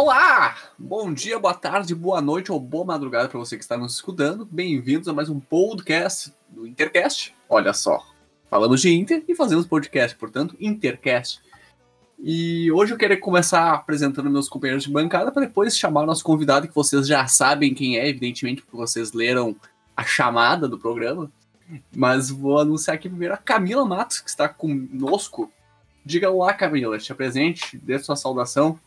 Olá! Bom dia, boa tarde, boa noite ou boa madrugada para você que está nos escutando. Bem-vindos a mais um podcast do Intercast. Olha só, falamos de Inter e fazemos podcast, portanto, Intercast. E hoje eu quero começar apresentando meus companheiros de bancada para depois chamar nosso convidado, que vocês já sabem quem é, evidentemente, porque vocês leram a chamada do programa. Mas vou anunciar aqui primeiro a Camila Matos, que está conosco. Diga olá, Camila, te apresente, dê sua saudação.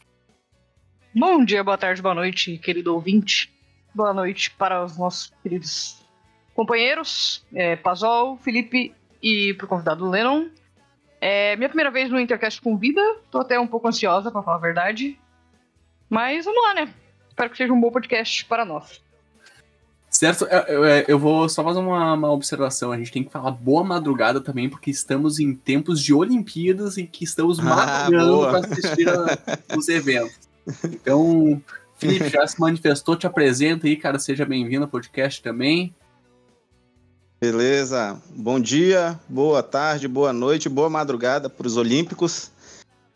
Bom dia, boa tarde, boa noite, querido ouvinte. Boa noite para os nossos queridos companheiros, é, Pazol, Felipe e para o convidado Lennon. É minha primeira vez no Intercast com vida, tô até um pouco ansiosa, para falar a verdade. Mas vamos lá, né? Espero que seja um bom podcast para nós. Certo, eu, eu, eu vou só fazer uma, uma, observação. A gente tem que falar boa madrugada também, porque estamos em tempos de Olimpíadas e que estamos ah, madrugando para assistir a, os eventos. Então, Felipe já se manifestou, te apresenta aí, cara. Seja bem-vindo ao podcast também. Beleza. Bom dia, boa tarde, boa noite, boa madrugada para os Olímpicos.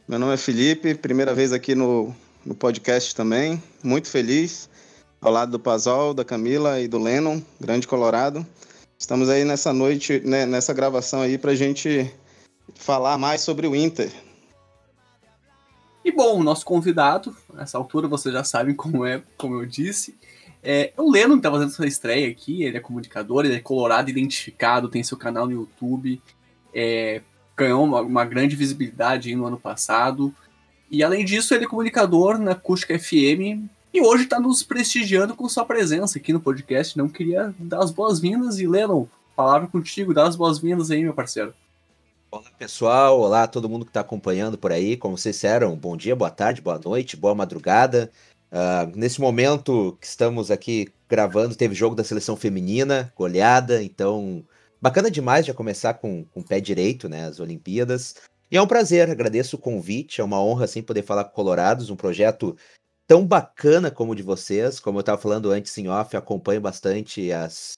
Meu nome é Felipe, primeira vez aqui no, no podcast também. Muito feliz. Ao lado do Pazol, da Camila e do Lennon, grande Colorado. Estamos aí nessa noite, né, nessa gravação aí, para a gente falar mais sobre o Inter. E bom, o nosso convidado, nessa altura vocês já sabem como é, como eu disse, é o Lennon está fazendo sua estreia aqui, ele é comunicador, ele é colorado identificado, tem seu canal no YouTube, é, ganhou uma, uma, grande visibilidade no ano passado. E além disso, ele é comunicador na Acústica FM e hoje está nos prestigiando com sua presença aqui no podcast. Não queria dar as boas-vindas e Lennon, palavra contigo, dá as boas-vindas aí, meu parceiro. Olá pessoal, olá todo mundo que está acompanhando por aí. Como vocês disseram, bom dia, boa tarde, boa noite, boa madrugada. Uh, nesse momento que estamos aqui gravando, teve jogo da seleção feminina, goleada, então bacana demais já começar com, com o pé direito, né, as Olimpíadas. E é um prazer, agradeço o convite, é uma honra assim poder falar com Colorados, um projeto tão bacana como o de vocês. Como eu estava falando antes em off, acompanho bastante as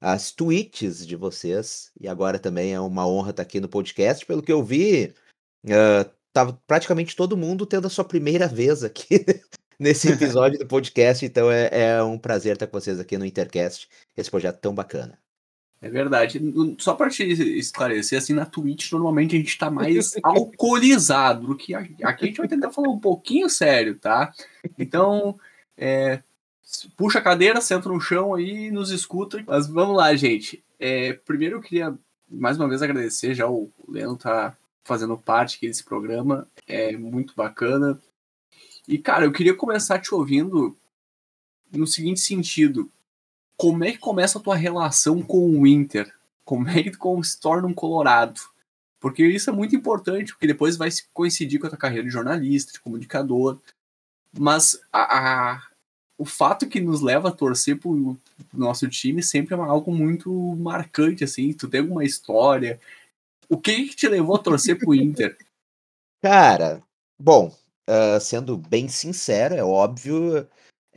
as tweets de vocês. E agora também é uma honra estar aqui no podcast. Pelo que eu vi, uh, tava praticamente todo mundo tendo a sua primeira vez aqui nesse episódio do podcast. Então é, é, um prazer estar com vocês aqui no Intercast, esse projeto tão bacana. É verdade. Só para te esclarecer, assim, na Twitch normalmente a gente está mais alcoolizado do que aqui a gente vai tentar falar um pouquinho sério, tá? Então, é, puxa a cadeira, senta no chão aí e nos escuta. Mas vamos lá, gente. É, primeiro eu queria mais uma vez agradecer, já o Leandro tá fazendo parte aqui desse programa, é muito bacana. E cara, eu queria começar te ouvindo no seguinte sentido: como é que começa a tua relação com o Inter? Como é que tu se torna um colorado? Porque isso é muito importante, porque depois vai coincidir com a tua carreira de jornalista, de comunicador. Mas a, a, o fato que nos leva a torcer pro nosso time sempre é algo muito marcante, assim. Tu tem alguma história? O que, que te levou a torcer pro Inter? Cara, bom, uh, sendo bem sincero, é óbvio,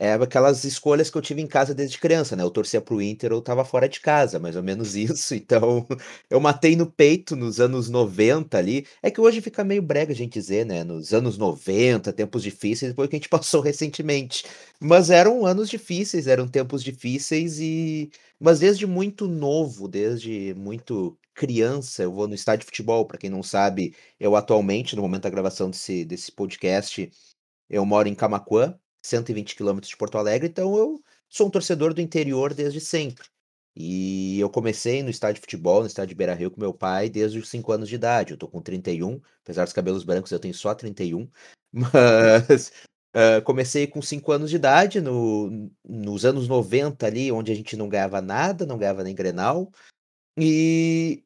é aquelas escolhas que eu tive em casa desde criança, né? Eu torcia pro Inter ou tava fora de casa, mais ou menos isso. Então, eu matei no peito nos anos 90 ali. É que hoje fica meio brega a gente dizer, né? Nos anos 90, tempos difíceis, depois que a gente passou recentemente. Mas eram anos difíceis, eram tempos difíceis e. Mas desde muito novo, desde muito criança, eu vou no estádio de futebol, para quem não sabe, eu atualmente, no momento da gravação desse, desse podcast, eu moro em Camacuã, 120 quilômetros de Porto Alegre, então eu sou um torcedor do interior desde sempre. E eu comecei no estádio de futebol, no estádio de Beira Rio com meu pai desde os 5 anos de idade. Eu tô com 31, apesar dos cabelos brancos eu tenho só 31. Mas uh, comecei com 5 anos de idade, no, nos anos 90 ali, onde a gente não ganhava nada, não ganhava nem Grenal. E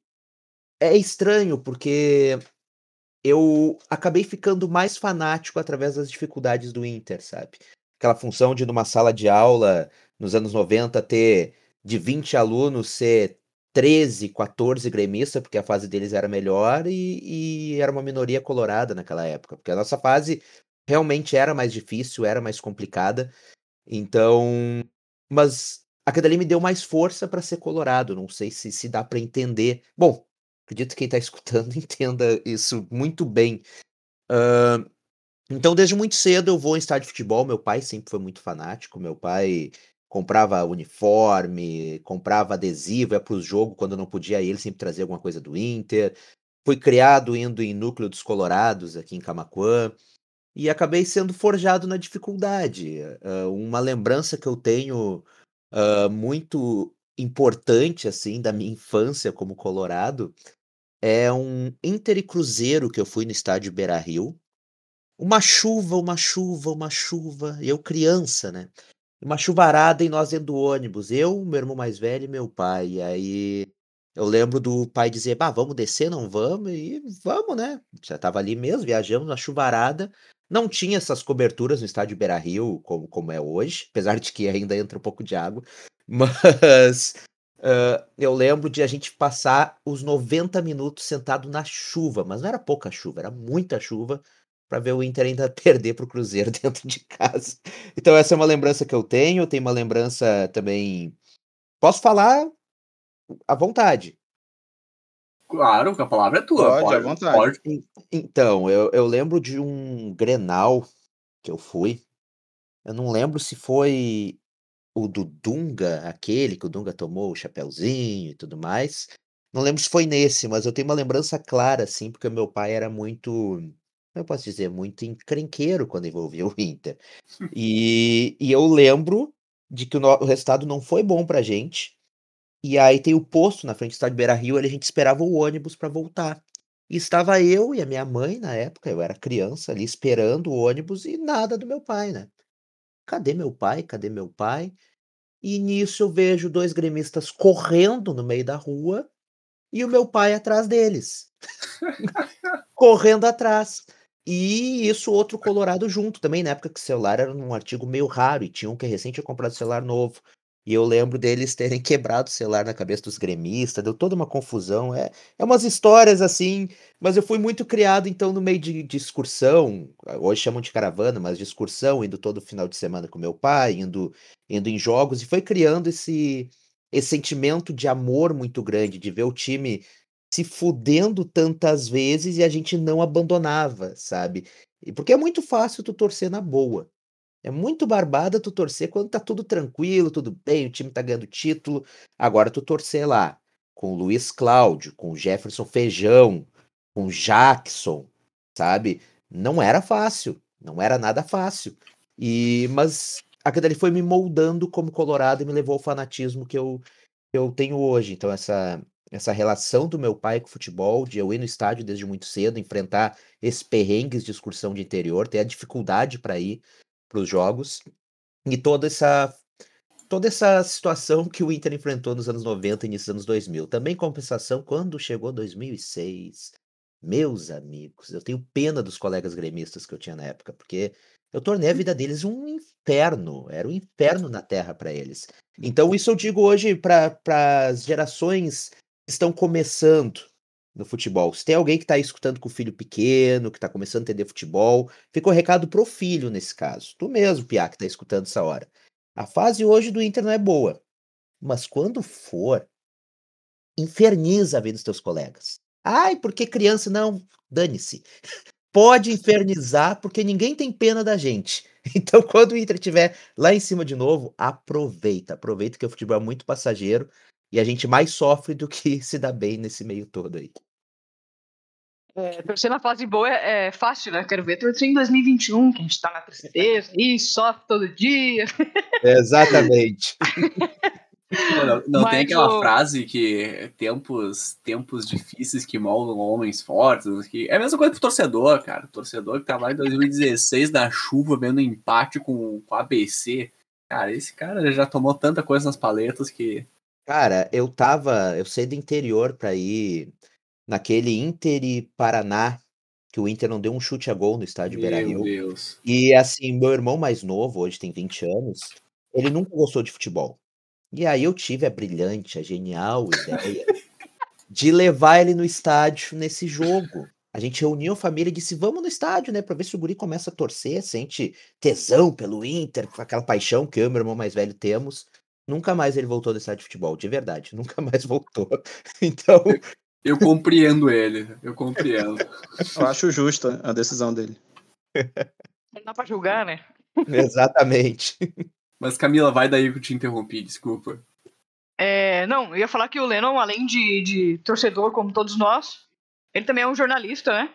é estranho, porque eu acabei ficando mais fanático através das dificuldades do Inter, sabe? Aquela função de numa sala de aula nos anos 90 ter de 20 alunos ser 13, 14 gremistas, porque a fase deles era melhor e, e, era uma minoria colorada naquela época, porque a nossa fase realmente era mais difícil, era mais complicada. Então, mas aquilo ali me deu mais força para ser colorado, não sei se se dá para entender. Bom, Acredito que quem está escutando entenda isso muito bem. Uh, Então, desde muito cedo eu vou em estádio de futebol. Meu pai sempre foi muito fanático. Meu pai comprava uniforme, comprava adesivo, ia para o jogo quando não podia ir, ele sempre trazia alguma coisa do Inter. Fui criado indo em Núcleo dos Colorados, aqui em Camaquã, e acabei sendo forjado na dificuldade. Uh, uma lembrança que eu tenho uh, muito importante, assim, da minha infância como colorado, é um Inter e Cruzeiro que eu fui no estádio Beira-Rio. Uma chuva, uma chuva, uma chuva, eu criança, né? Uma chuvarada e nós dentro do ônibus, eu, meu irmão mais velho e meu pai. E aí eu lembro do pai dizer: "Bah, vamos descer, não vamos?" E vamos, né. Já estava ali mesmo, viajamos na chuvarada. Não tinha essas coberturas no estádio Beira-Rio como como é hoje, apesar de que ainda entra um pouco de água, mas, hã, eu lembro de a gente passar os 90 minutos sentado na chuva, mas não era pouca chuva, era muita chuva, para ver o Inter ainda perder para o Cruzeiro dentro de casa. Então essa é uma lembrança que eu tenho, tenho uma lembrança também posso falar à vontade. Claro, que a palavra é tua, Pode, à pode vontade. pode. En então, eu eu lembro de um Grenal que eu fui, eu não lembro se foi o do Dunga, aquele que o Dunga tomou o chapeuzinho e tudo mais, não lembro se foi nesse, mas eu tenho uma lembrança clara, assim, porque meu pai era muito, eu posso dizer, muito encrenqueiro quando envolvia o Inter. E e eu lembro de que o no o resultado não foi bom pra gente, e aí tem o posto na frente do estádio Beira-Rio, ali a gente esperava o ônibus para voltar. E estava eu e a minha mãe na época, eu era criança ali esperando o ônibus e nada do meu pai, né. Cadê meu pai? Cadê meu pai? E nisso eu vejo 2 gremistas correndo no meio da rua, e o meu pai atrás deles. Correndo atrás. E isso outro colorado junto também, na época que o celular era um artigo meio raro e tinha um que recém tinha comprado celular novo. E eu lembro deles terem quebrado o celular na cabeça dos gremistas, deu toda uma confusão, é é umas histórias, assim, mas eu fui muito criado, então, no meio de de excursão, hoje chamam de caravana, mas de excursão, indo todo final de semana com meu pai, indo indo em jogos, e foi criando esse esse sentimento de amor muito grande, de ver o time se fudendo tantas vezes e a gente não abandonava, sabe. E porque é muito fácil tu torcer na boa. É muito barbada tu torcer quando tá tudo tranquilo, tudo bem, o time tá ganhando título. Agora tu torcer lá, com o Luiz Cláudio, com o Jefferson Feijão, com o Jackson, sabe, não era fácil, não era nada fácil. E mas aquilo ali foi me moldando como colorado e me levou ao fanatismo que eu que eu tenho hoje. Então essa essa relação do meu pai com o futebol, de eu ir no estádio desde muito cedo, enfrentar esses perrengues de excursão de interior, ter a dificuldade para ir para os jogos, e toda essa toda essa situação que o Inter enfrentou nos anos 90 e início dos anos 2000. Também compensação, quando chegou 2006, meus amigos, eu tenho pena dos colegas gremistas que eu tinha na época, porque eu tornei a vida deles um inferno, era um inferno na terra para eles. Então isso eu digo hoje para as gerações que estão começando no futebol. Se tem alguém que está escutando com o filho pequeno, que está começando a entender futebol, fica o recado pro filho nesse caso. Tu mesmo, piá, que está escutando essa hora. A fase hoje do Inter não é boa, mas quando for, inferniza a vida dos teus colegas. "Ai, porque criança", não, dane-se. Pode infernizar, porque ninguém tem pena da gente. Então quando o Inter estiver lá em cima de novo, aproveita, aproveita que o futebol é muito passageiro, e a gente mais sofre do que se dá bem nesse meio todo aí. É, torcer na fase boa é, é fácil, né? Quero ver torcer em 2021, que a gente tá na tristeza e sofre todo dia. Exatamente. Não, não tem Mas aquela o- frase que tempos, tempos difíceis que moldam homens fortes. Que... É a mesma coisa pro torcedor, cara. O torcedor que tá lá em 2016 na chuva, vendo empate com, com a ABC. Cara, esse cara já tomou tanta coisa nas paletas que. Cara, eu estava eu saí do interior pra ir naquele Inter e Paraná, que o Inter não deu um chute a gol no estádio Meu Beira-Rio. Deus. E, assim, meu irmão mais novo, hoje tem 20 anos, ele nunca gostou de futebol. E aí eu tive a brilhante, a genial ideia de levar ele no estádio nesse jogo. A gente reuniu a família e disse: "Vamos no estádio, né, pra ver se o guri começa a torcer, sente tesão pelo Inter", com aquela paixão que eu e meu irmão mais velho temos. Nunca mais ele voltou no estádio de futebol, de verdade, nunca mais voltou. Então Eu compreendo ele. Eu compreendo. Eu acho justa a decisão dele. Não dá pra julgar, né? Exatamente. Mas Camila, vai daí que eu te interrompi, desculpa. É, não, eu ia falar que o Lennon, além de, de torcedor como todos nós, ele também é um jornalista, né?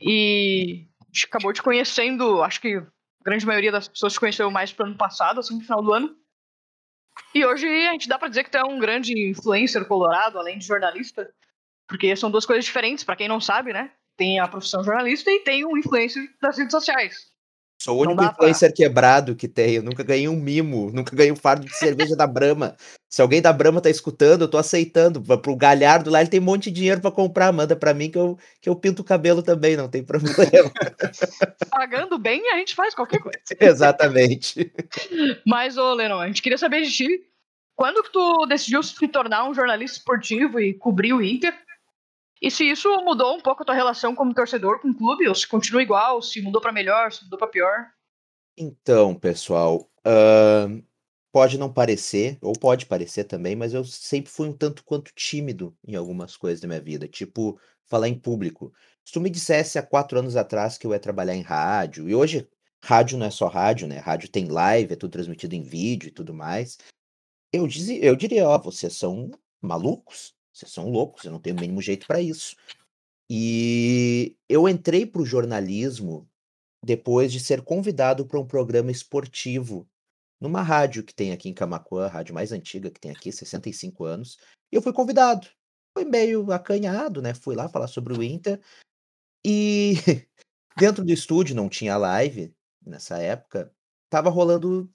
E acabou te conhecendo, acho que a grande maioria das pessoas te conheceu mais pro ano passado, assim, no final do ano. E hoje a gente dá pra dizer que tu é um grande influencer colorado, além de jornalista, porque são duas coisas diferentes, para quem não sabe, né? Tem a profissão jornalista e tem o influencer das redes sociais. Sou o único influencer pra... quebrado que tem. Eu nunca ganhei um mimo, nunca ganhei um fardo de cerveja da Brama. Se alguém da Brama tá escutando, eu tô aceitando. Pro Galhardo lá, ele tem um monte de dinheiro para comprar. Manda para mim que eu, que eu pinto o cabelo também, não tem problema. Pagando bem, a gente faz qualquer coisa. Exatamente. Mas, ô, Lennon, a gente queria saber de ti. Quando que tu decidiu se tornar um jornalista esportivo e cobrir o Inter? E se isso mudou um pouco a tua relação como torcedor com o clube, ou se continua igual, se mudou para melhor, se mudou para pior? Então, pessoal, uh, pode não parecer, ou pode parecer também, mas eu sempre fui um tanto quanto tímido em algumas coisas da minha vida, tipo falar em público. Se tu me dissesse há quatro anos atrás que eu ia trabalhar em rádio, e hoje rádio não é só rádio, né? Rádio tem live, é tudo transmitido em vídeo e tudo mais. Eu, dizia, eu diria, ó, vocês são malucos. Vocês são loucos, eu não tenho o mínimo jeito para isso. E eu entrei para o jornalismo depois de ser convidado para um programa esportivo numa rádio que tem aqui em Camacuã, a rádio mais antiga que tem aqui, 65 anos, e eu fui convidado. Foi meio acanhado, né? Fui lá falar sobre o Inter. E dentro do estúdio não tinha live nessa época, tava rolando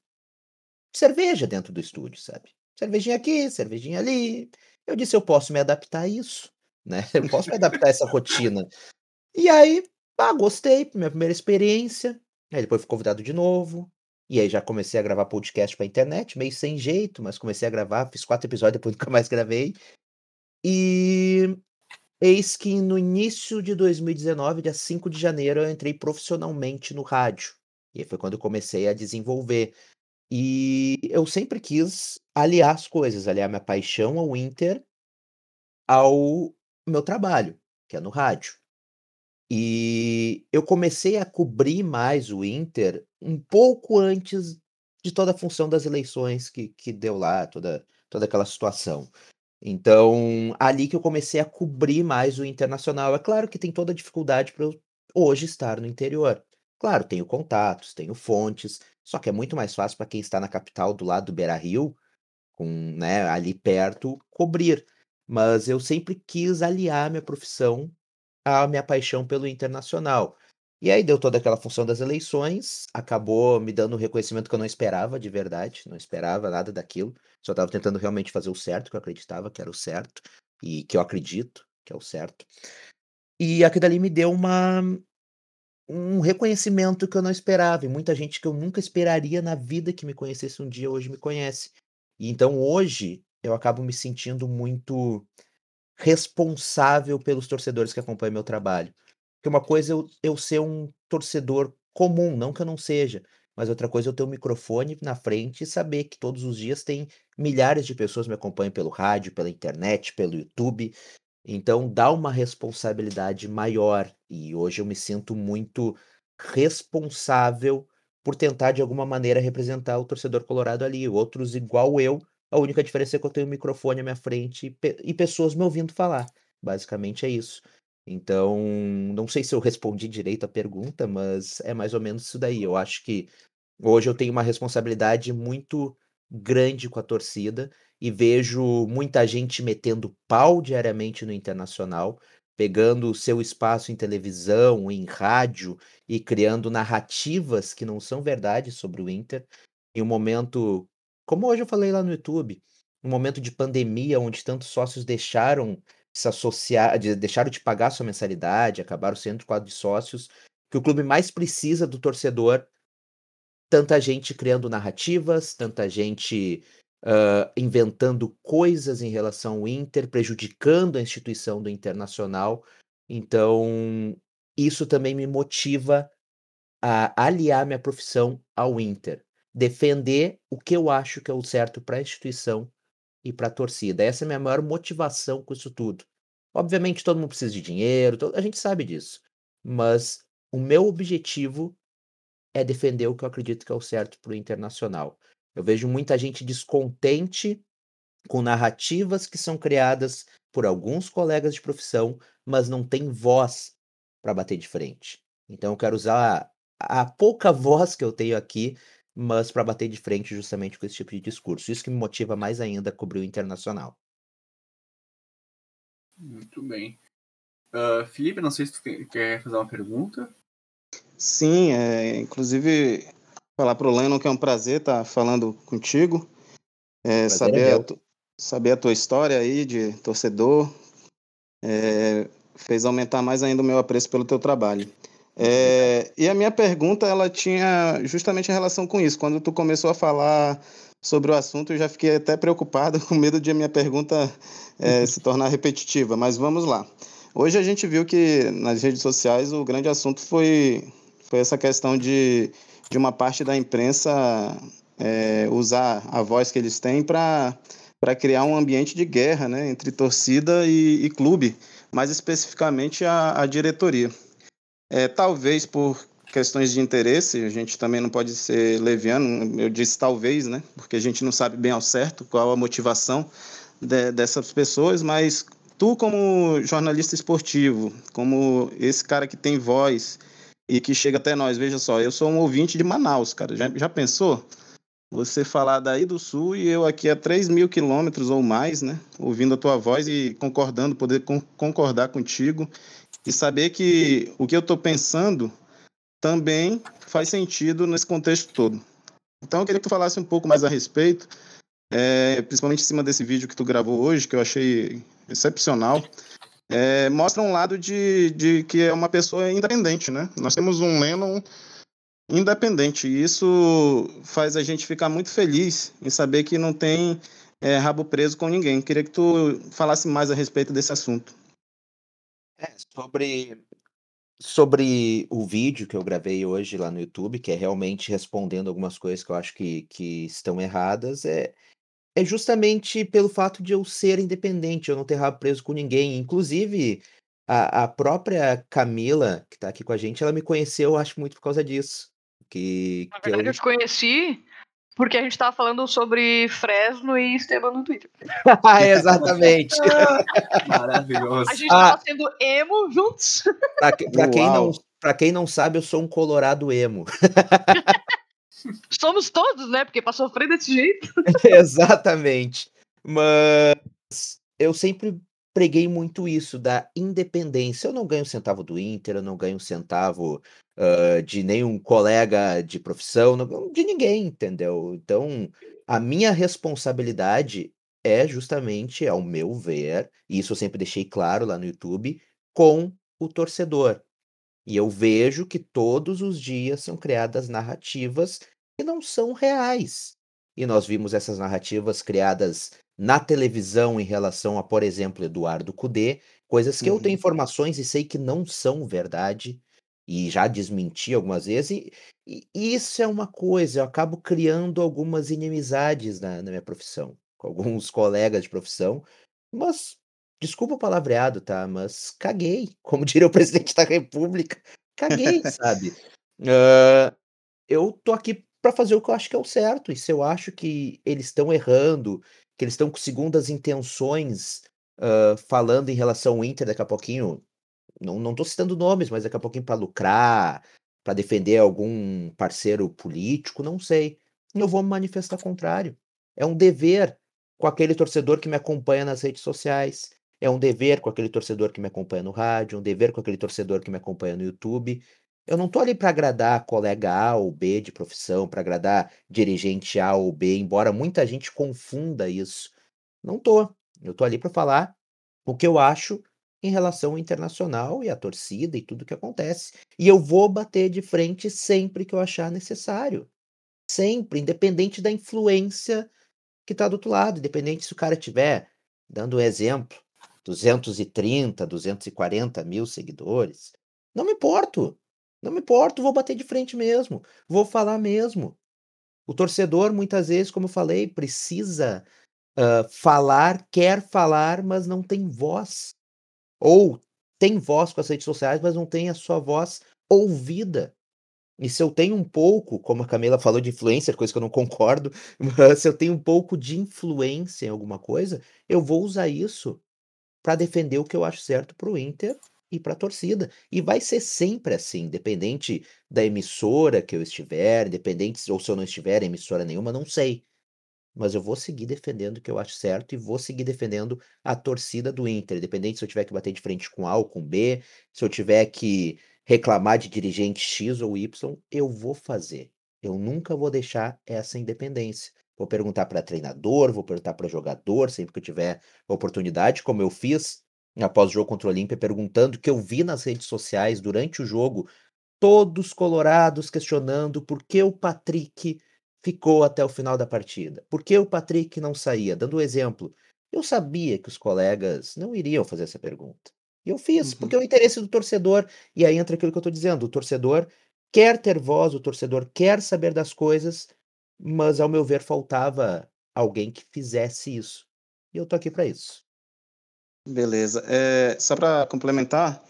cerveja dentro do estúdio, sabe? Cervejinha aqui, cervejinha ali, eu disse: "Eu posso me adaptar a isso, né, eu posso me adaptar a essa rotina". E aí, ah, gostei, minha primeira experiência, aí depois fui convidado de novo, e aí já comecei a gravar podcast pra internet, meio sem jeito, mas comecei a gravar, fiz 4 episódios, depois nunca mais gravei. E eis que no início de 2019, dia 5 de janeiro, eu entrei profissionalmente no rádio. E aí foi quando eu comecei a desenvolver. E eu sempre quis aliar as coisas, aliar minha paixão ao Inter ao meu trabalho, que é no rádio. E eu comecei a cobrir mais o Inter um pouco antes de toda a função das eleições que, que deu lá, toda, toda aquela situação. Então, ali que eu comecei a cobrir mais o internacional. É claro que tem toda a dificuldade para eu hoje estar no interior. Claro, tenho contatos, tenho fontes, só que é muito mais fácil para quem está na capital, do lado do Beira-Rio, com, né, ali perto, cobrir. Mas eu sempre quis aliar minha profissão à minha paixão pelo internacional. E aí deu toda aquela função das eleições, acabou me dando um reconhecimento que eu não esperava de verdade, não esperava nada daquilo. Só estava tentando realmente fazer o certo, que eu acreditava que era o certo, e que eu acredito que é o certo. E aquilo ali me deu uma, um reconhecimento que eu não esperava, e muita gente que eu nunca esperaria na vida que me conhecesse um dia, hoje me conhece. E então hoje eu acabo me sentindo muito responsável pelos torcedores que acompanham meu trabalho. Porque uma coisa é eu, eu ser um torcedor comum, não que eu não seja, mas outra coisa é eu ter um microfone na frente e saber que todos os dias tem milhares de pessoas me acompanham pelo rádio, pela internet, pelo YouTube, então dá uma responsabilidade maior e hoje eu me sinto muito responsável por tentar de alguma maneira representar o torcedor colorado ali. Outros igual eu, a única diferença é que eu tenho um microfone à minha frente e, pe e pessoas me ouvindo falar. Basicamente é isso. Então, não sei se eu respondi direito a pergunta, mas é mais ou menos isso daí. Eu acho que hoje eu tenho uma responsabilidade muito grande com a torcida e vejo muita gente metendo pau diariamente no internacional, pegando o seu espaço em televisão, em rádio e criando narrativas que não são verdade sobre o Inter. Em um momento, como hoje eu falei lá no YouTube, um momento de pandemia onde tantos sócios deixaram se associar, de, deixaram de pagar sua mensalidade, acabaram sendo quadro de sócios, que o clube mais precisa do torcedor, tanta gente criando narrativas, tanta gente uh, inventando coisas em relação ao Inter, prejudicando a instituição do Internacional. Então, isso também me motiva a aliar minha profissão ao Inter, defender o que eu acho que é o certo para a instituição e para a torcida. Essa é a minha maior motivação com isso tudo. Obviamente, todo mundo precisa de dinheiro, a gente sabe disso, mas o meu objetivo é defender o que eu acredito que é o certo para o internacional. Eu vejo muita gente descontente com narrativas que são criadas por alguns colegas de profissão, mas não tem voz para bater de frente. Então eu quero usar a, a pouca voz que eu tenho aqui, mas para bater de frente justamente com esse tipo de discurso. Isso que me motiva mais ainda a cobrir o internacional. Muito bem. Uh, Felipe, não sei se tu quer fazer uma pergunta. Sim, é, inclusive falar para o Lennon que é um prazer estar tá falando contigo, é, saber, é a tu, saber a tua história aí de torcedor, é, fez aumentar mais ainda o meu apreço pelo teu trabalho. É, e a minha pergunta, ela tinha justamente relação com isso. Quando tu começou a falar sobre o assunto, eu já fiquei até preocupado, com medo de a minha pergunta é, se tornar repetitiva, mas vamos lá. Hoje a gente viu que nas redes sociais o grande assunto foi, foi essa questão de, de uma parte da imprensa é, usar a voz que eles têm para criar um ambiente de guerra né, entre torcida e, e clube, mais especificamente a, a diretoria. É, talvez por questões de interesse, a gente também não pode ser leviano, eu disse talvez, né, porque a gente não sabe bem ao certo qual a motivação de, dessas pessoas, mas tu como jornalista esportivo, como esse cara que tem voz e que chega até nós, veja só, eu sou um ouvinte de Manaus, cara, já, já pensou? Você falar daí do sul e eu aqui a 3 mil quilômetros ou mais, né? Ouvindo a tua voz e concordando, poder concordar contigo e saber que o que eu estou pensando também faz sentido nesse contexto todo. Então eu queria que tu falasse um pouco mais a respeito, é, principalmente em cima desse vídeo que tu gravou hoje, que eu achei excepcional, é, mostra um lado de, de que é uma pessoa independente, né? Nós temos um Lennon independente e isso faz a gente ficar muito feliz em saber que não tem é, rabo preso com ninguém. Queria que tu falasse mais a respeito desse assunto. É, sobre sobre o vídeo que eu gravei hoje lá no YouTube, que é realmente respondendo algumas coisas que eu acho que, que estão erradas, é, é justamente pelo fato de eu ser independente, eu não ter rabo preso com ninguém. Inclusive, a, a própria Camila, que tá aqui com a gente, ela me conheceu, acho, muito por causa disso. Que, Na verdade, eu... eu te conheci porque a gente tava falando sobre Fresno e Esteban no Twitter. Exatamente. Maravilhoso. A gente tava ah. sendo emo juntos. Pra, pra quem não, pra quem não sabe, eu sou um colorado emo. Somos todos, né? Porque pra sofrer desse jeito. Exatamente. Mas eu sempre preguei muito isso da independência. Eu não ganho centavo do Inter, eu não ganho um centavo uh, de nenhum colega de profissão, não, de ninguém, entendeu? Então, a minha responsabilidade é justamente, ao meu ver, e isso eu sempre deixei claro lá no YouTube, com o torcedor. E eu vejo que todos os dias são criadas narrativas que não são reais. E nós vimos essas narrativas criadas na televisão em relação a, por exemplo, Eduardo Cudê, coisas que uhum. eu tenho uhum. informações e sei que não são verdade, e já desmenti algumas vezes, e, e isso é uma coisa, eu acabo criando algumas inimizades na, na minha profissão, com alguns colegas de profissão, mas desculpa o palavreado, tá? Mas caguei, como diria o presidente da República, caguei, sabe? Uh, eu tô aqui para fazer o que eu acho que é o certo, e se eu acho que eles estão errando, que eles estão com segundas intenções uh, falando em relação ao Inter daqui a pouquinho. Não, não tô citando nomes, mas daqui a pouquinho para lucrar, para defender algum parceiro político, não sei. Eu vou me manifestar contrário. É um dever com aquele torcedor que me acompanha nas redes sociais. É um dever com aquele torcedor que me acompanha no rádio, um dever com aquele torcedor que me acompanha no YouTube. Eu não tô ali para agradar colega A ou B de profissão, para agradar dirigente A ou B, embora muita gente confunda isso. Não tô. Eu tô ali para falar o que eu acho em relação ao internacional e à torcida e tudo que acontece. E eu vou bater de frente sempre que eu achar necessário. Sempre, independente da influência que está do outro lado, independente se o cara tiver, dando um exemplo, 230, 240 mil seguidores. Não me importo. Não me importo, vou bater de frente mesmo, vou falar mesmo. O torcedor, muitas vezes, como eu falei, precisa uh, falar, quer falar, mas não tem voz. Ou tem voz com as redes sociais, mas não tem a sua voz ouvida. E se eu tenho um pouco, como a Camila falou de influência, coisa que eu não concordo, mas se eu tenho um pouco de influência em alguma coisa, eu vou usar isso para defender o que eu acho certo para o Inter e para a torcida. E vai ser sempre assim, independente da emissora que eu estiver, independente ou se eu não estiver em emissora nenhuma, não sei. Mas eu vou seguir defendendo o que eu acho certo e vou seguir defendendo a torcida do Inter, independente se eu tiver que bater de frente com A ou com B, se eu tiver que reclamar de dirigente X ou Y, eu vou fazer. Eu nunca vou deixar essa independência. Vou perguntar para treinador, vou perguntar para jogador, sempre que eu tiver oportunidade, como eu fiz após o jogo contra o Olímpia, perguntando o que eu vi nas redes sociais durante o jogo, todos colorados questionando por que o Patrick ficou até o final da partida, por que o Patrick não saía, dando um exemplo. Eu sabia que os colegas não iriam fazer essa pergunta. E eu fiz, uhum. porque é o interesse do torcedor. E aí entra aquilo que eu estou dizendo: o torcedor quer ter voz, o torcedor quer saber das coisas, mas ao meu ver faltava alguém que fizesse isso. E eu tô aqui para isso. Beleza. É, só para complementar,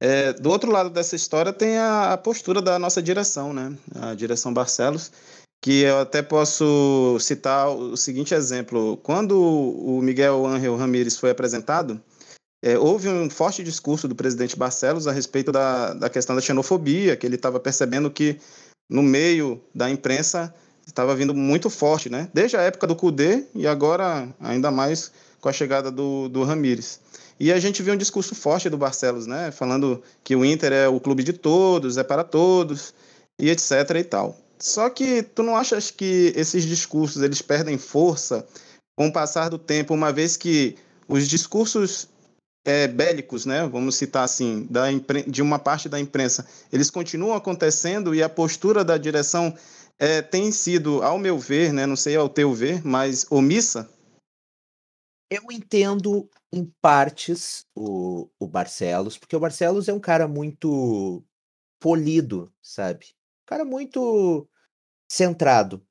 é, do outro lado dessa história tem a, a, postura da nossa direção, né? A direção Barcelos, que eu até posso citar o seguinte exemplo. Quando o Miguel Ángel Ramírez foi apresentado, é, houve um forte discurso do presidente Barcelos a respeito da, da questão da xenofobia, que ele estava percebendo que no meio da imprensa estava vindo muito forte, né? Desde a época do Cudê e agora ainda mais com a chegada do, do Ramires. E a gente viu um discurso forte do Barcelos, né? Falando que o Inter é o clube de todos, é para todos, e etc e tal. Só que tu não achas que esses discursos eles perdem força com o passar do tempo, uma vez que os discursos é, bélicos, né, vamos citar assim, da de uma parte da imprensa, eles continuam acontecendo e a postura da direção é, tem sido, ao meu ver, né, não sei ao teu ver, mas omissa? Eu entendo em partes o, o Barcelos, porque o Barcelos é um cara muito polido, sabe? Um cara muito centrado.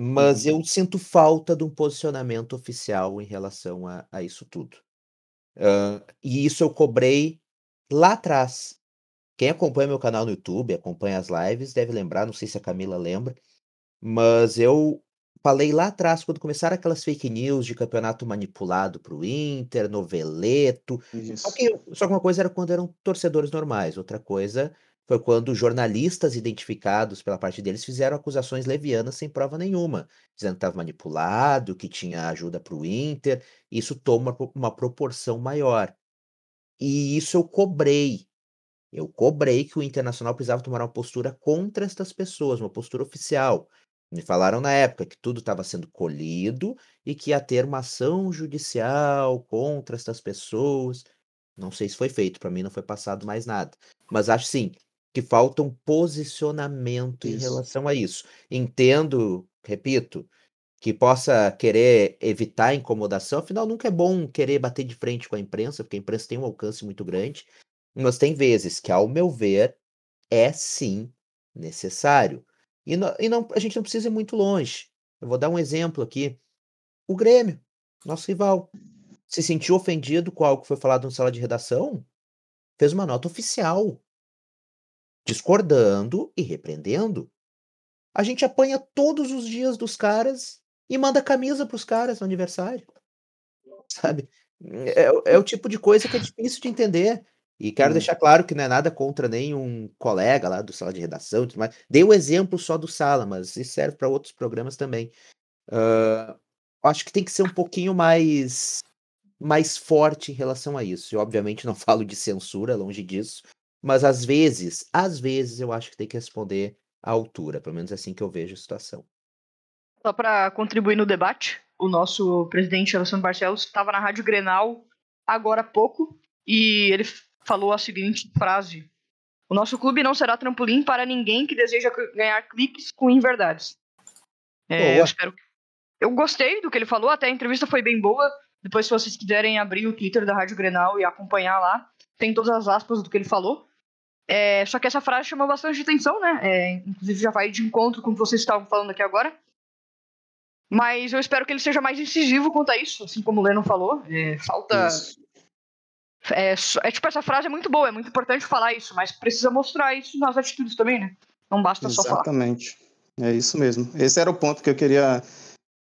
Mas uhum. eu sinto falta de um posicionamento oficial em relação a, a isso tudo. Uh, e isso eu cobrei lá atrás. Quem acompanha meu canal no YouTube, acompanha as lives, deve lembrar, não sei se a Camila lembra, mas eu falei lá atrás, quando começaram aquelas fake news de campeonato manipulado para o Inter, noveleto. Só que, só que uma coisa era quando eram torcedores normais, outra coisa foi quando jornalistas identificados pela parte deles fizeram acusações levianas sem prova nenhuma, dizendo que estava manipulado, que tinha ajuda para o Inter. Isso toma uma proporção maior. E isso eu cobrei. Eu cobrei que o Internacional precisava tomar uma postura contra estas pessoas, uma postura oficial. Me falaram na época que tudo estava sendo colhido e que ia ter uma ação judicial contra estas pessoas. Não sei se foi feito, para mim não foi passado mais nada. Mas acho sim, que falta um posicionamento em relação a isso. Entendo, repito, que possa querer evitar a incomodação, afinal nunca é bom querer bater de frente com a imprensa, porque a imprensa tem um alcance muito grande, mas tem vezes que, ao meu ver, é sim necessário. E, e não, a gente não precisa ir muito longe. Eu vou dar um exemplo aqui. O Grêmio, nosso rival, se sentiu ofendido com algo que foi falado na sala de redação, fez uma nota oficial discordando e repreendendo. A gente apanha todos os dias dos caras e manda camisa pros caras no aniversário. Sabe? É, é o tipo de coisa que é difícil de entender. E quero hum. deixar claro que não é nada contra nenhum colega lá do sala de redação e tudo mais. Dei o exemplo só do sala, mas isso serve para outros programas também. Uh, acho que tem que ser um pouquinho mais mais forte em relação a isso. Eu, obviamente, não falo de censura, longe disso, mas às vezes, às vezes eu acho que tem que responder à altura, pelo menos é assim que eu vejo a situação. Só para contribuir no debate, o nosso presidente Alessandro Barcelos estava na Rádio Grenal agora há pouco e ele falou a seguinte frase: O nosso clube não será trampolim para ninguém que deseja ganhar cliques com inverdades. É, eu espero Eu gostei do que ele falou, até a entrevista foi bem boa. Depois, se vocês quiserem abrir o Twitter da Rádio Grenal e acompanhar lá, tem todas as aspas do que ele falou. É, só que essa frase chamou bastante atenção, né? É, inclusive já vai de encontro com o que vocês estavam falando aqui agora. Mas eu espero que ele seja mais incisivo quanto a isso, assim como o Lennon falou. É, falta. Isso. É, é, tipo, essa frase é muito boa, é muito importante falar isso, mas precisa mostrar isso nas atitudes também, né? Não basta só falar. Exatamente. É isso mesmo. Esse era o ponto que eu queria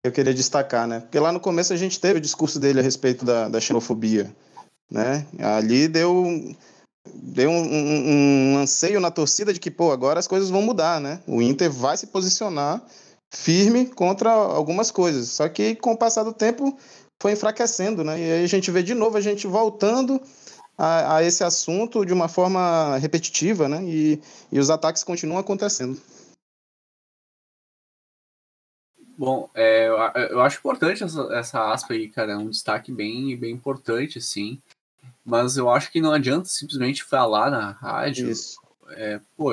eu queria destacar, né? Porque lá no começo a gente teve o discurso dele a respeito da, da xenofobia, né? Ali deu deu um, um, um, anseio na torcida de que, pô, agora as coisas vão mudar, né? O Inter vai se posicionar firme contra algumas coisas. Só que com o passar do tempo foi enfraquecendo, né? E aí a gente vê de novo a gente voltando a, a esse assunto de uma forma repetitiva, né? E, e os ataques continuam acontecendo. Bom, é, eu acho importante essa, essa aspa aí, cara. É um destaque bem, bem importante, assim. Mas eu acho que não adianta simplesmente falar na rádio. Isso. É, pô,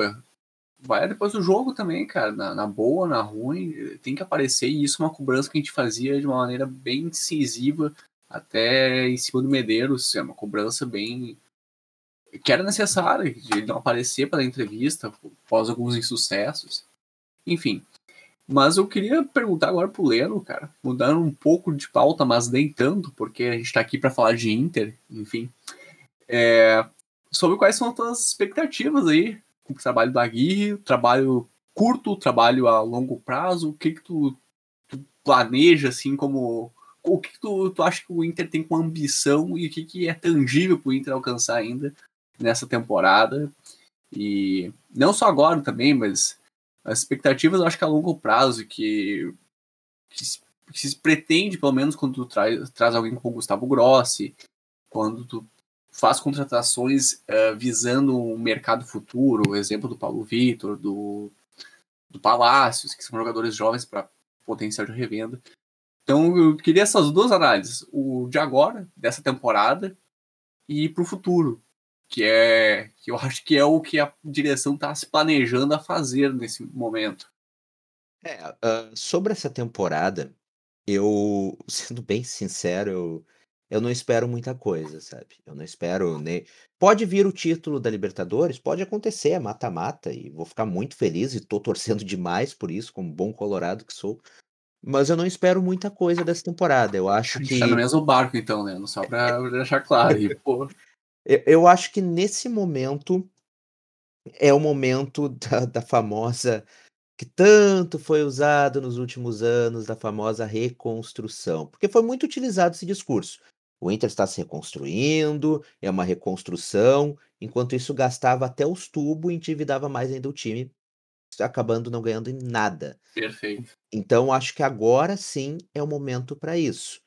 vai depois do jogo também, cara. Na, na, boa, na ruim, tem que aparecer. E isso é uma cobrança que a gente fazia de uma maneira bem incisiva, até em cima do Medeiros. É uma cobrança bem. que era necessária, de ele não aparecer para a entrevista, após alguns insucessos. Enfim. Mas eu queria perguntar agora pro Leno, cara, mudando um pouco de pauta, mas nem tanto, porque a gente está aqui para falar de Inter, enfim. É, sobre quais são as tuas expectativas aí com o trabalho do Aguirre, trabalho curto, trabalho a longo prazo, o que que tu, tu planeja, assim, como... O que, que tu, tu acha que o Inter tem com ambição e o que, que é tangível para o Inter alcançar ainda nessa temporada? E não só agora também, mas as expectativas eu acho que a longo prazo, que, que, se, que se pretende, pelo menos quando tu traz, traz alguém como o Gustavo Grossi, quando tu faz contratações uh, visando um mercado futuro, o exemplo do Paulo Vitor, do, do Palácios, que são jogadores jovens para potencial de revenda. Então eu queria essas duas análises, o de agora, dessa temporada, e para o futuro que é que eu acho que é o que a direção está se planejando a fazer nesse momento. É, uh, sobre essa temporada, eu, sendo bem sincero, eu, eu não espero muita coisa, sabe? Eu não espero nem. Pode vir o título da Libertadores, pode acontecer, é mata-mata, e vou ficar muito feliz e tô torcendo demais por isso, como bom colorado que sou. Mas eu não espero muita coisa dessa temporada. Eu acho que. Tá no mesmo barco, então, né? Só pra deixar claro. E, pô... Eu, eu acho que nesse momento é o momento da, da famosa que tanto foi usado nos últimos anos, da famosa reconstrução, porque foi muito utilizado esse discurso. O Inter está se reconstruindo, é uma reconstrução, enquanto isso gastava até os tubos e endividava mais ainda o time, acabando não ganhando em nada. Perfeito. Então acho que agora sim é o momento para isso.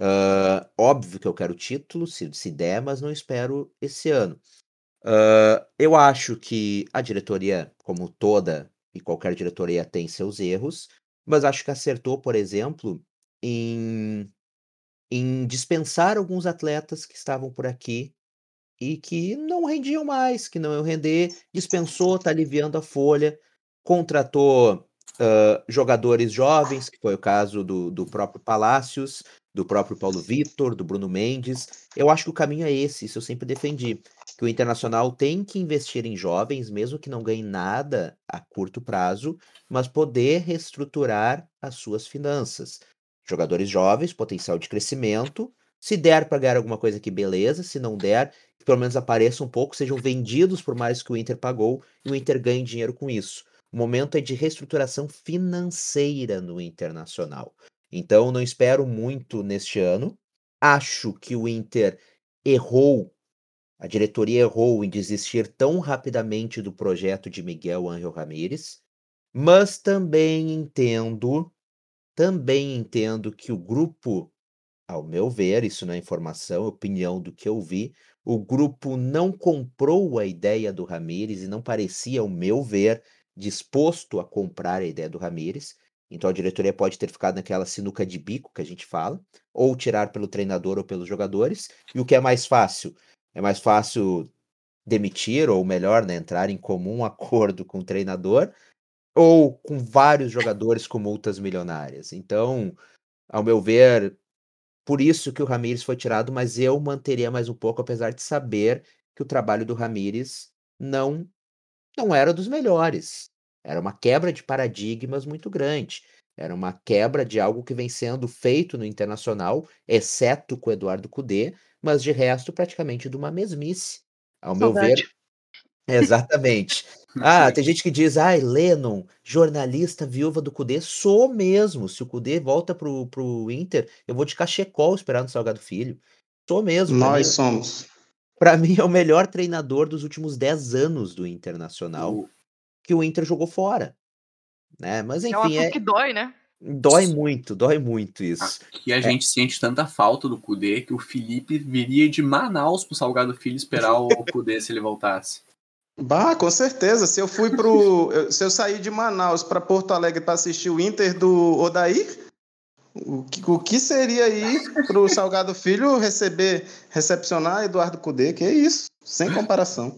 Uh, óbvio que eu quero título, se, se der, mas não espero esse ano. Uh, eu acho que a diretoria, como toda e qualquer diretoria, tem seus erros, mas acho que acertou, por exemplo, em, em dispensar alguns atletas que estavam por aqui e que não rendiam mais, que não iam render, dispensou, está aliviando a folha, contratou uh, jogadores jovens, que foi o caso do, do próprio Palácios, do próprio Paulo Vitor, do Bruno Mendes. Eu acho que o caminho é esse, isso eu sempre defendi. Que o Internacional tem que investir em jovens, mesmo que não ganhe nada a curto prazo, mas poder reestruturar as suas finanças. Jogadores jovens, potencial de crescimento. Se der para ganhar alguma coisa aqui, beleza. Se não der, que pelo menos apareça um pouco, sejam vendidos por mais que o Inter pagou e o Inter ganhe dinheiro com isso. O momento é de reestruturação financeira no Internacional. Então, não espero muito neste ano. Acho que o Inter errou, a diretoria errou em desistir tão rapidamente do projeto de Miguel Ángel Ramírez, mas também entendo, também entendo que o grupo, ao meu ver, isso não é informação, é opinião do que eu vi, o grupo não comprou a ideia do Ramírez e não parecia, ao meu ver, disposto a comprar a ideia do Ramírez. Então a diretoria pode ter ficado naquela sinuca de bico que a gente fala, ou tirar pelo treinador ou pelos jogadores. E o que é mais fácil? É mais fácil demitir, ou melhor, né, entrar em comum acordo com o treinador, ou com vários jogadores com multas milionárias. Então, ao meu ver, por isso que o Ramires foi tirado, mas eu manteria mais um pouco, apesar de saber que o trabalho do Ramires não não era dos melhores. Era uma quebra de paradigmas muito grande. Era uma quebra de algo que vem sendo feito no Internacional, exceto com o Eduardo Cudê, mas de resto praticamente de uma mesmice. Ao meu ver, Saudade. Exatamente. Ah, tem gente que diz, ai, Lennon, jornalista viúva do Cudê. Sou mesmo. Se o Cudê volta pro, pro Inter, eu vou de cachecol esperar no Salgado Filho. Sou mesmo. Pra Nós mim, somos. pra mim é o melhor treinador dos últimos 10 anos do Internacional O- que o Inter jogou fora. Né? Mas É uma enfim, coisa é, que dói, né? dói muito, dói muito isso. Aqui a gente sente tanta falta do Kudê que o Felipe viria de Manaus pro Salgado Filho esperar o Kudê se ele voltasse. Bah, com certeza. Se eu fui pro. Se eu sair de Manaus para Porto Alegre para assistir o Inter do Odair, o que, o que seria ir pro Salgado Filho receber, recepcionar Eduardo Cudê? Que é isso? Sem comparação.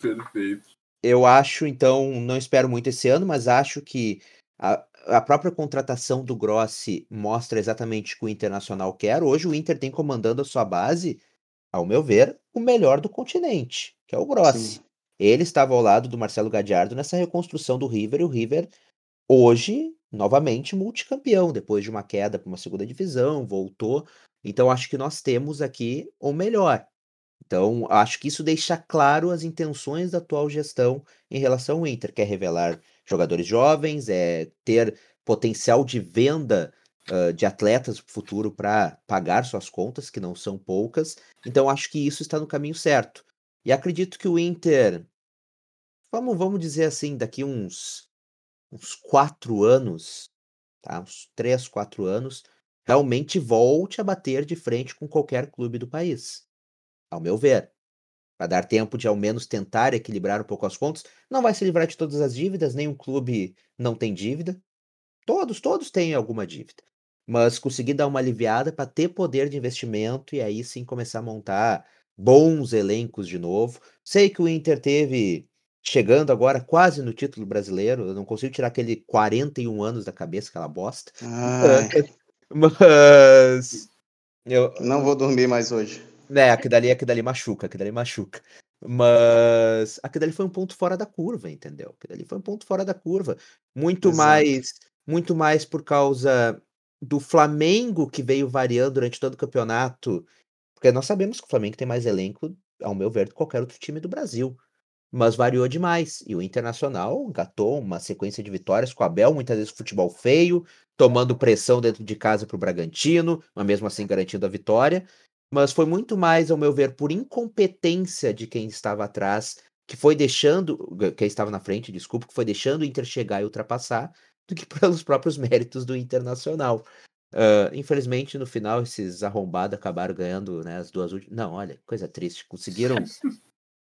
Perfeito. Eu acho, então, não espero muito esse ano, mas acho que a, a própria contratação do Grossi mostra exatamente o que o Internacional quer. Hoje o Inter tem comandando a sua base, ao meu ver, o melhor do continente, que é o Grossi. Sim. Ele estava ao lado do Marcelo Gadiardo nessa reconstrução do River, e o River, hoje, novamente multicampeão, depois de uma queda para uma segunda divisão, voltou. Então, acho que nós temos aqui o melhor. Então, acho que isso deixa claro as intenções da atual gestão em relação ao Inter, que é revelar jogadores jovens, é ter potencial de venda ah, de atletas pro futuro para pagar suas contas, que não são poucas. Então, acho que isso está no caminho certo. E acredito que o Inter, vamos, vamos dizer assim, daqui uns, uns quatro anos, tá? Uns três, quatro anos, realmente volte a bater de frente com qualquer clube do país ao meu ver. Para dar tempo de ao menos tentar equilibrar um pouco as contas. Não vai se livrar de todas as dívidas, nenhum clube não tem dívida. Todos, todos têm alguma dívida. Mas conseguir dar uma aliviada para ter poder de investimento e aí sim começar a montar bons elencos de novo. Sei que o Inter teve chegando agora quase no título brasileiro, eu não consigo tirar aquele 41 anos da cabeça, aquela bosta. Mas eu, não vou dormir mais hoje. é, aquilo dali, aquilo dali machuca, aquilo dali machuca. Mas aquilo dali foi um ponto fora da curva, entendeu? Aquilo dali foi um ponto fora da curva. Muito Exato. mais, muito mais por causa do Flamengo que veio variando durante todo o campeonato. Porque nós sabemos que o Flamengo tem mais elenco, ao meu ver, do que qualquer outro time do Brasil. Mas variou demais. E o Internacional engatou uma sequência de vitórias com o Abel, muitas vezes futebol feio, tomando pressão dentro de casa para o Bragantino, mas mesmo assim garantindo a vitória mas foi muito mais, ao meu ver, por incompetência de quem estava atrás, que foi deixando, quem estava na frente, desculpa, que foi deixando o Inter chegar e ultrapassar, do que pelos próprios méritos do Internacional. Ah, infelizmente, no final, esses arrombados acabaram ganhando né, as duas últimas. Não, olha, coisa triste. Conseguiram.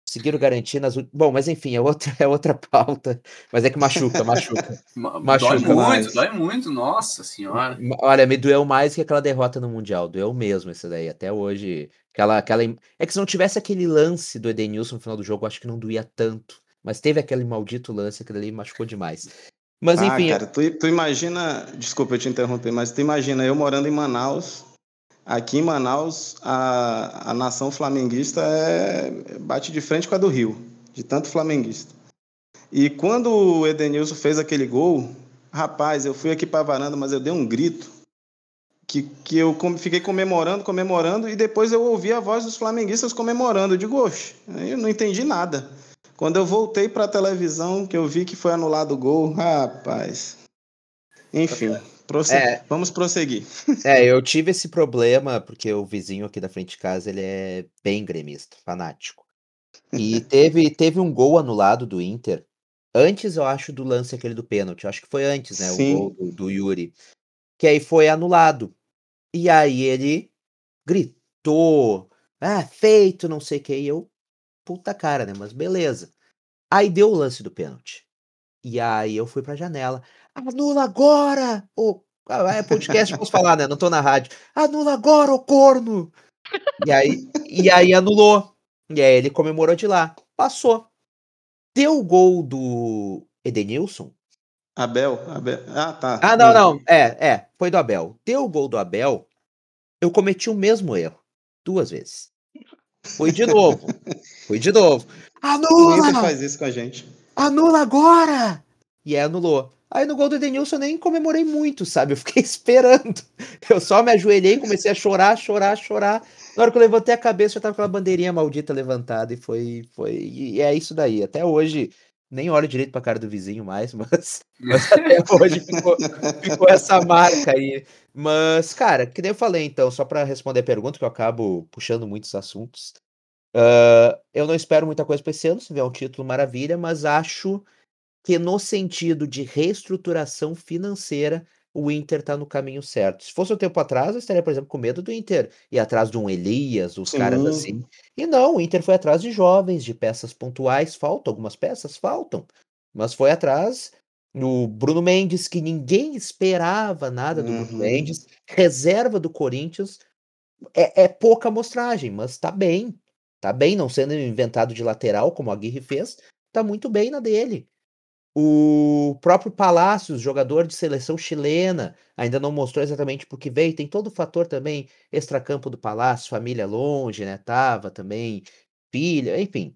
Conseguiram garantir nas últimas. Bom, mas enfim, é outra, é outra pauta. Mas é que machuca, machuca. Ma- Machuca dói muito, mais. dói muito, nossa senhora. Olha, me doeu mais que aquela derrota no Mundial. Doeu mesmo isso daí. Até hoje. Aquela, aquela... É que se não tivesse aquele lance do Edenilson no final do jogo, eu acho que não doía tanto. Mas teve aquele maldito lance, aquele ali machucou demais. Mas ah, enfim, cara, tu, tu imagina. Desculpa eu te interromper, mas tu imagina eu morando em Manaus. Aqui em Manaus, a, a nação flamenguista é, bate de frente com a do Rio, de tanto flamenguista. E quando o Edenilson fez aquele gol, rapaz, eu fui aqui para a varanda, mas eu dei um grito que, que eu fiquei comemorando, comemorando, e depois eu ouvi a voz dos flamenguistas comemorando. Eu digo, oxe, eu não entendi nada. Quando eu voltei para a televisão, que eu vi que foi anulado o gol, rapaz. Enfim, prosse- É. vamos prosseguir. é, eu tive esse problema, porque o vizinho aqui da frente de casa, ele é bem gremista, fanático. E teve, teve um gol anulado do Inter. Antes, eu acho, do lance aquele do pênalti. Acho que foi antes, né? Sim. O gol do, do Yuri. Que aí foi anulado. E aí ele gritou. Ah, feito, não sei o que. E eu, puta cara, né? Mas beleza. Aí deu o lance do pênalti. E aí eu fui pra janela. Anula agora! Ô, ah, é podcast, posso falar, né? Não tô na rádio. Anula agora, ô corno! E aí, e aí anulou. E aí ele comemorou de lá. Passou. Deu o gol do Edenilson. Abel, Abel. Ah, tá. Ah, não, não. É, é. Foi do Abel. Deu o gol do Abel. Eu cometi o mesmo erro. Duas vezes. Fui de novo. Fui de novo. Anula! faz isso com a gente. Anula agora! E aí anulou. Aí no gol do Edenilson eu nem comemorei muito, sabe? Eu fiquei esperando. Eu só me ajoelhei, comecei a chorar, chorar, chorar. Na hora que eu levantei a cabeça, já tava aquela bandeirinha maldita levantada e foi. foi e é isso daí. Até hoje, nem olho direito pra cara do vizinho mais, mas, mas até hoje ficou, ficou, essa marca aí. Mas, cara, que nem eu falei, então, só para responder a pergunta, que eu acabo puxando muitos assuntos. Uh, eu não espero muita coisa para esse ano, se vier um título, maravilha, mas acho que no sentido de reestruturação financeira, o Inter está no caminho certo. Se fosse um tempo atrás, eu estaria, por exemplo, com medo do Inter ir atrás de um Elias, os Sim. caras assim. E não, o Inter foi atrás de jovens, de peças pontuais. Faltam algumas peças? Faltam. Mas foi atrás do Bruno Mendes, que ninguém esperava nada do uhum. Bruno Mendes, reserva do Corinthians. É, é pouca amostragem, mas tá bem. Tá bem, não sendo inventado de lateral, como a Aguirre fez, tá muito bem na dele. O próprio Palácios, jogador de seleção chilena, ainda não mostrou exatamente por que veio. Tem todo o fator também extracampo do Palácio, família longe, né? Tava também, filha, enfim.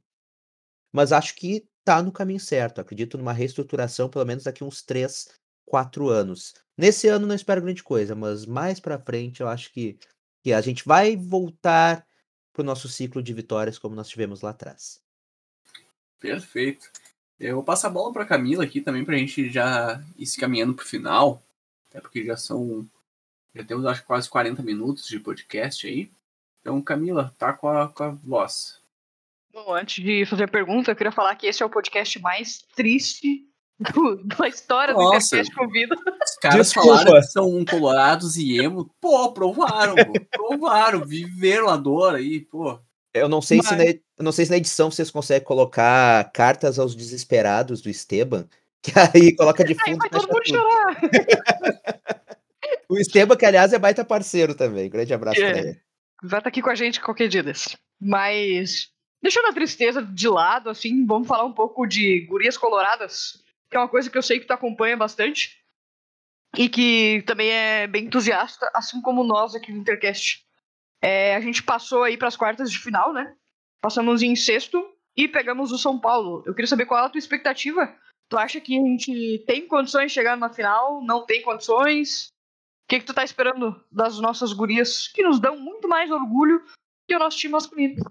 Mas acho que tá no caminho certo. Acredito numa reestruturação, pelo menos daqui uns 3, 4 anos. Nesse ano não espero grande coisa, mas mais para frente eu acho que, que a gente vai voltar pro nosso ciclo de vitórias como nós tivemos lá atrás. Perfeito. Eu vou passar a bola para Camila aqui também para a gente já ir se caminhando para o final, até porque já são já temos acho quase 40 minutos de podcast aí. Então, Camila, tá com a, com a voz. Bom, antes de fazer a pergunta, eu queria falar que esse é o podcast mais triste do, da história Nossa, do podcast Convida. Os caras Desculpa. falaram que são colorados e emo. Pô, provaram, pô, provaram, viveram a dor aí, pô. Eu não sei Mas... se na, eu não sei se na edição vocês conseguem colocar cartas aos desesperados do Esteban, que aí coloca de fundo. Aí vai todo mundo chorar. o Esteban, que aliás é baita parceiro também. Grande abraço é. pra ele. Vai estar tá aqui com a gente qualquer dia desse. Mas, deixando a tristeza de lado, assim, vamos falar um pouco de Gurias Coloradas, que é uma coisa que eu sei que tu acompanha bastante. E que também é bem entusiasta, assim como nós aqui no Intercast. É, a gente passou aí para as quartas de final, né? Passamos em sexto e pegamos o São Paulo. Eu queria saber qual é a tua expectativa. Tu acha que a gente tem condições de chegar na final? Não tem condições? O que, que tu tá esperando das nossas gurias, que nos dão muito mais orgulho que o nosso time masculino?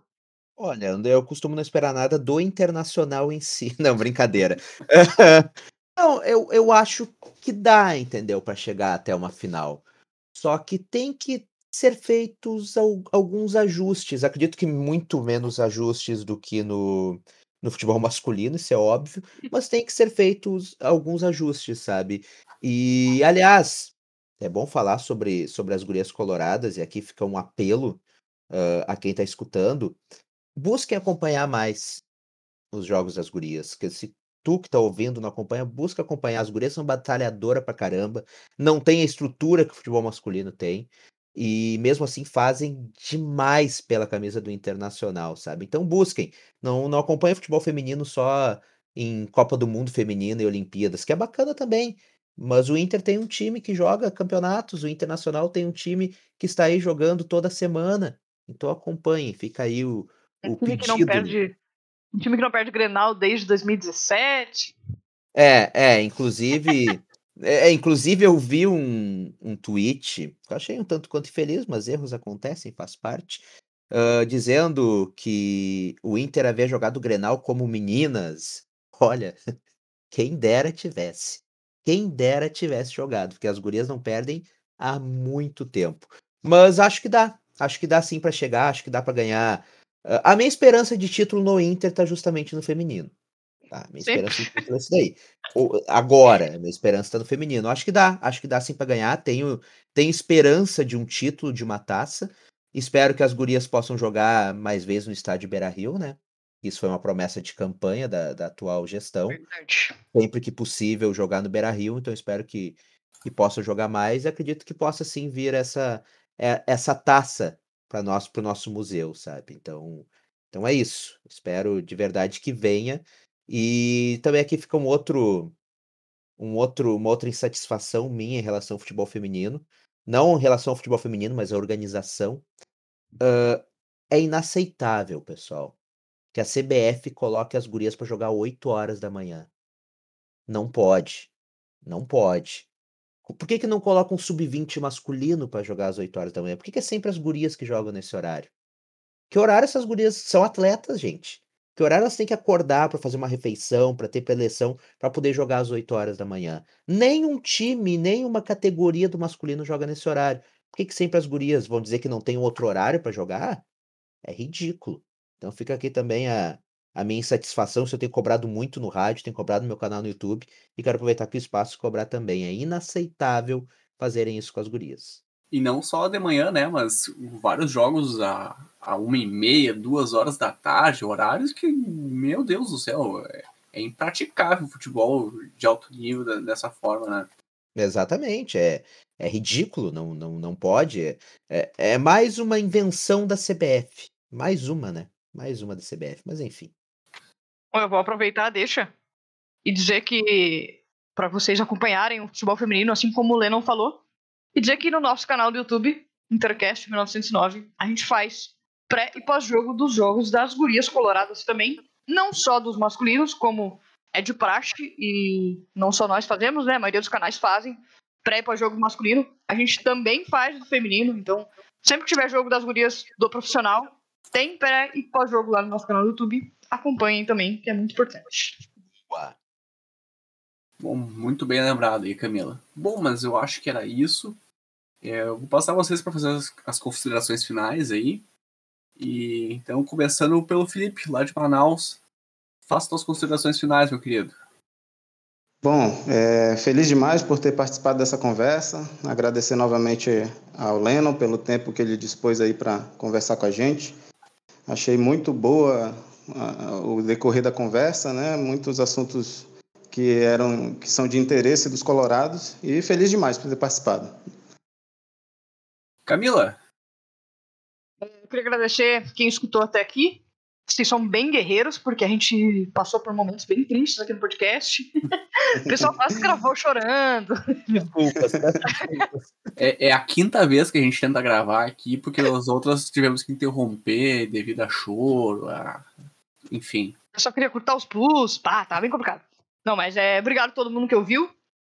Olha, eu costumo não esperar nada do internacional em si. Não, brincadeira. não, eu, eu acho que dá, entendeu, para chegar até uma final. Só que tem que ser feitos alguns ajustes. Acredito que muito menos ajustes do que no, no futebol masculino, isso é óbvio, mas tem que ser feitos alguns ajustes, sabe? E, aliás, é bom falar sobre, sobre as gurias coloradas, e aqui fica um apelo uh, a quem está escutando. Busquem acompanhar mais os jogos das gurias, que se tu que tá ouvindo não acompanha, busca acompanhar. As gurias são batalhadoras pra caramba, não tem a estrutura que o futebol masculino tem. E mesmo assim fazem demais pela camisa do Internacional, sabe? Então busquem. Não, não acompanhem futebol feminino só em Copa do Mundo Feminina e Olimpíadas, que é bacana também. Mas o Inter tem um time que joga campeonatos, o Internacional tem um time que está aí jogando toda semana. Então acompanhem, fica aí o, é o time pedido. Que não perde, um time que não perde Grenal desde 2017. É, é, inclusive é, é, inclusive, eu vi um, um tweet, eu achei um tanto quanto infeliz, mas erros acontecem, faz parte, uh, dizendo que o Inter havia jogado o Grenal como meninas. Olha, quem dera tivesse. Quem dera tivesse jogado, porque as gurias não perdem há muito tempo. Mas acho que dá. Acho que dá sim para chegar, acho que dá para ganhar. Uh, a minha esperança de título no Inter tá justamente no feminino. Tá? Minha esperança é isso daí. agora, minha esperança tá no feminino. Acho que dá, acho que dá sim para ganhar. Tenho, tenho esperança de um título, de uma taça. Espero que as gurias possam jogar mais vezes no estádio Beira Rio, né? Isso foi uma promessa de campanha da, da atual gestão. Verdade. Sempre que possível jogar no Beira Rio, então espero que, que possam jogar mais e acredito que possa sim vir essa, é, essa taça para nós, para o nosso museu, sabe? Então, então é isso. Espero de verdade que venha e também aqui fica um outro um outro uma outra insatisfação minha em relação ao futebol feminino, não em relação ao futebol feminino, mas à organização. é inaceitável, pessoal, que a CBF coloque as gurias para jogar 8 horas da manhã. Não pode. Não pode. Por que, que não coloca um sub-20 masculino para jogar às 8 horas da manhã? Por que, que é sempre as gurias que jogam nesse horário? Que horário essas gurias são atletas, gente? Que horário elas têm que acordar para fazer uma refeição, para ter preleção, para poder jogar às 8 horas da manhã? Nenhum time, nenhuma categoria do masculino joga nesse horário. Por que, que sempre as gurias vão dizer que não tem outro horário para jogar? É ridículo. Então fica aqui também a, a minha insatisfação se eu tenho cobrado muito no rádio, tenho cobrado no meu canal no YouTube e quero aproveitar aqui o espaço e cobrar também. É inaceitável fazerem isso com as gurias. E não só de manhã, né? Mas vários jogos a, a uma e meia, duas horas da tarde, horários que, meu Deus do céu, é, é impraticável o futebol de alto nível dessa forma, né? Exatamente, é, é ridículo, não, não, não pode. É, é mais uma invenção da CBF. Mais uma, né? Mais uma da CBF, mas enfim. Eu vou aproveitar, deixa, e dizer que para vocês acompanharem o futebol feminino, assim como o Lennon falou, e dizer que no nosso canal do YouTube, Intercast 1909, a gente faz pré e pós-jogo dos jogos das gurias coloradas também, não só dos masculinos, como é de praxe e não só nós fazemos, né? A maioria dos canais fazem pré e pós-jogo masculino. A gente também faz do feminino, então sempre que tiver jogo das gurias do profissional, tem pré e pós-jogo lá no nosso canal do YouTube. Acompanhem também, que é muito importante. Bom, muito bem lembrado aí, Camila. Bom, mas eu acho que era isso. É, eu vou passar vocês para fazer as, as, considerações finais aí. E então, começando pelo Felipe, lá de Manaus. Faça suas considerações finais, meu querido. Bom, é, feliz demais por ter participado dessa conversa. Agradecer novamente ao Lennon pelo tempo que ele dispôs aí para conversar com a gente. Achei muito boa o decorrer da conversa, né? Muitos assuntos que eram que são de interesse dos colorados e feliz demais por ter participado. Camila, eu queria agradecer quem escutou até aqui. Vocês são bem guerreiros, porque a gente passou por momentos bem tristes aqui no podcast. o pessoal quase gravou chorando. Desculpas. É, é, a quinta vez que a gente tenta gravar aqui, porque as outras tivemos que interromper devido a choro, a... enfim. Eu só queria cortar os plus, pá, tá bem complicado. Não, mas é obrigado a todo mundo que ouviu.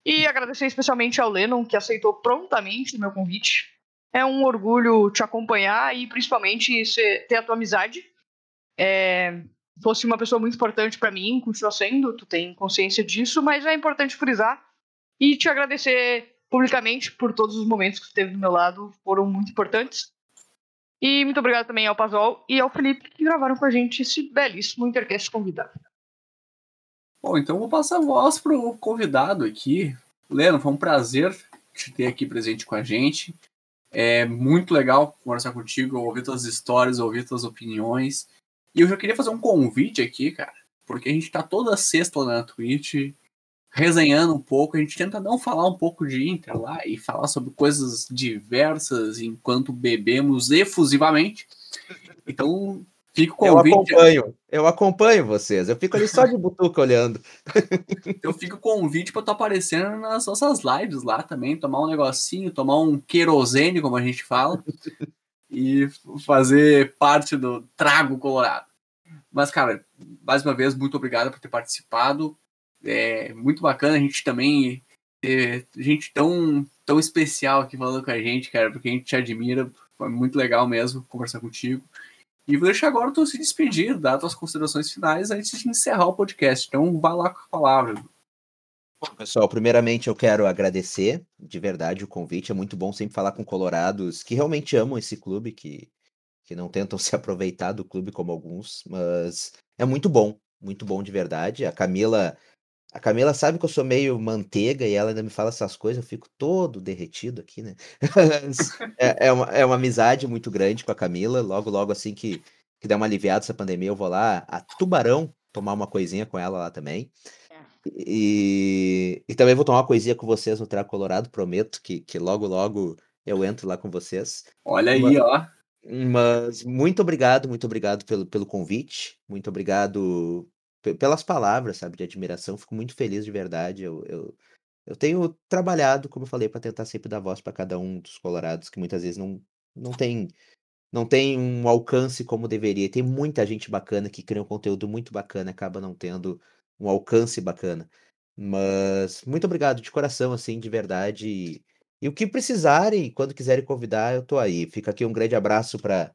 E agradecer especialmente ao Lennon, que aceitou prontamente o meu convite. É um orgulho te acompanhar e principalmente ter a tua amizade é, fosse uma pessoa muito importante para mim, continua sendo, tu tem consciência disso, mas é importante frisar e te agradecer publicamente por todos os momentos que tu teve do meu lado, foram muito importantes. E muito obrigado também ao Pazol e ao Felipe que gravaram com a gente esse belíssimo Intercast convidado. Bom, então vou passar a voz pro convidado aqui. Leno, foi um prazer te ter aqui presente com a gente. É muito legal conversar contigo, ouvir tuas histórias, ouvir tuas opiniões. E eu já queria fazer um convite aqui, cara, porque a gente tá toda sexta na Twitch resenhando um pouco, a gente tenta não falar um pouco de Inter lá e falar sobre coisas diversas enquanto bebemos efusivamente. Então, fica o convite. Eu acompanho, eu acompanho vocês, eu fico ali só de butuca olhando. Eu fico o convite para estar aparecendo nas nossas lives lá também, tomar um negocinho, tomar um querosene, como a gente fala, e fazer parte do trago colorado. Mas, cara, mais uma vez, muito obrigado por ter participado. É muito bacana a gente também ter gente tão, tão especial aqui falando com a gente, cara, porque a gente te admira. Foi muito legal mesmo conversar contigo. E vou deixar agora tu se despedir, dar tuas considerações finais antes de encerrar o podcast. Então, vá lá com a palavra. Pessoal, primeiramente eu quero agradecer de verdade o convite. É muito bom sempre falar com colorados que realmente amam esse clube, que que não tentam se aproveitar do clube como alguns, mas é muito bom, muito bom de verdade. A Camila, a Camila sabe que eu sou meio manteiga e ela ainda me fala essas coisas, eu fico todo derretido aqui, né? é, é, uma, é uma amizade muito grande com a Camila. Logo, logo assim que, que der uma aliviada essa pandemia, eu vou lá a Tubarão tomar uma coisinha com ela lá também. É. E, e também vou tomar uma coisinha com vocês no Trago Colorado, prometo que, que logo, logo eu entro lá com vocês. Olha aí, ó. Mas muito obrigado, muito obrigado pelo, pelo convite, muito obrigado pelas palavras, sabe, de admiração. Fico muito feliz de verdade. Eu, eu, eu tenho trabalhado, como eu falei, para tentar sempre dar voz para cada um dos colorados que muitas vezes não, não tem não tem um alcance como deveria. Tem muita gente bacana que cria um conteúdo muito bacana, acaba não tendo um alcance bacana. Mas muito obrigado de coração, assim, de verdade. E, e o que precisarem, quando quiserem convidar, eu tô aí. Fica aqui um grande abraço para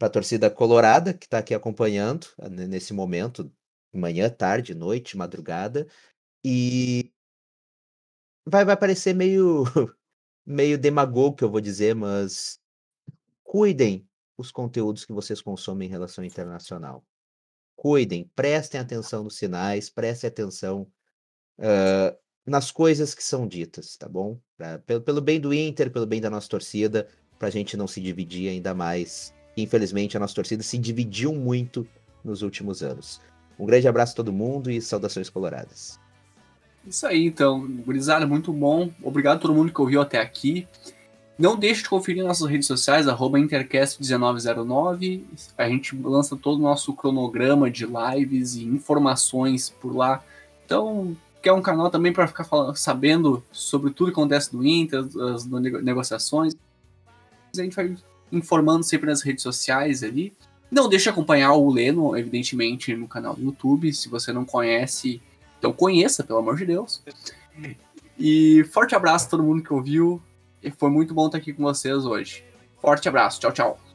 a torcida colorada que está aqui acompanhando nesse momento, manhã, tarde, noite, madrugada. E vai, vai parecer meio, meio demagogo que eu vou dizer, mas cuidem os conteúdos que vocês consomem em relação internacional. Cuidem, prestem atenção nos sinais, prestem atenção uh, nas coisas que são ditas, tá bom? Pra, pelo, pelo bem do Inter, pelo bem da nossa torcida, para a gente não se dividir ainda mais. Infelizmente, a nossa torcida se dividiu muito nos últimos anos. Um grande abraço a todo mundo e saudações coloradas. Isso aí, então. Gurizada, muito bom. Obrigado a todo mundo que ouviu até aqui. Não deixe de conferir nossas redes sociais, Intercast1909. A gente lança todo o nosso cronograma de lives e informações por lá. Então, quer um canal também para ficar falando, sabendo sobre tudo que acontece no Inter, as negociações. A gente vai informando sempre nas redes sociais ali. Não deixe de acompanhar o Leno, evidentemente, no canal do YouTube. Se você não conhece, então conheça, pelo amor de Deus. E forte abraço a todo mundo que ouviu. Foi muito bom estar aqui com vocês hoje. Forte abraço. Tchau, tchau.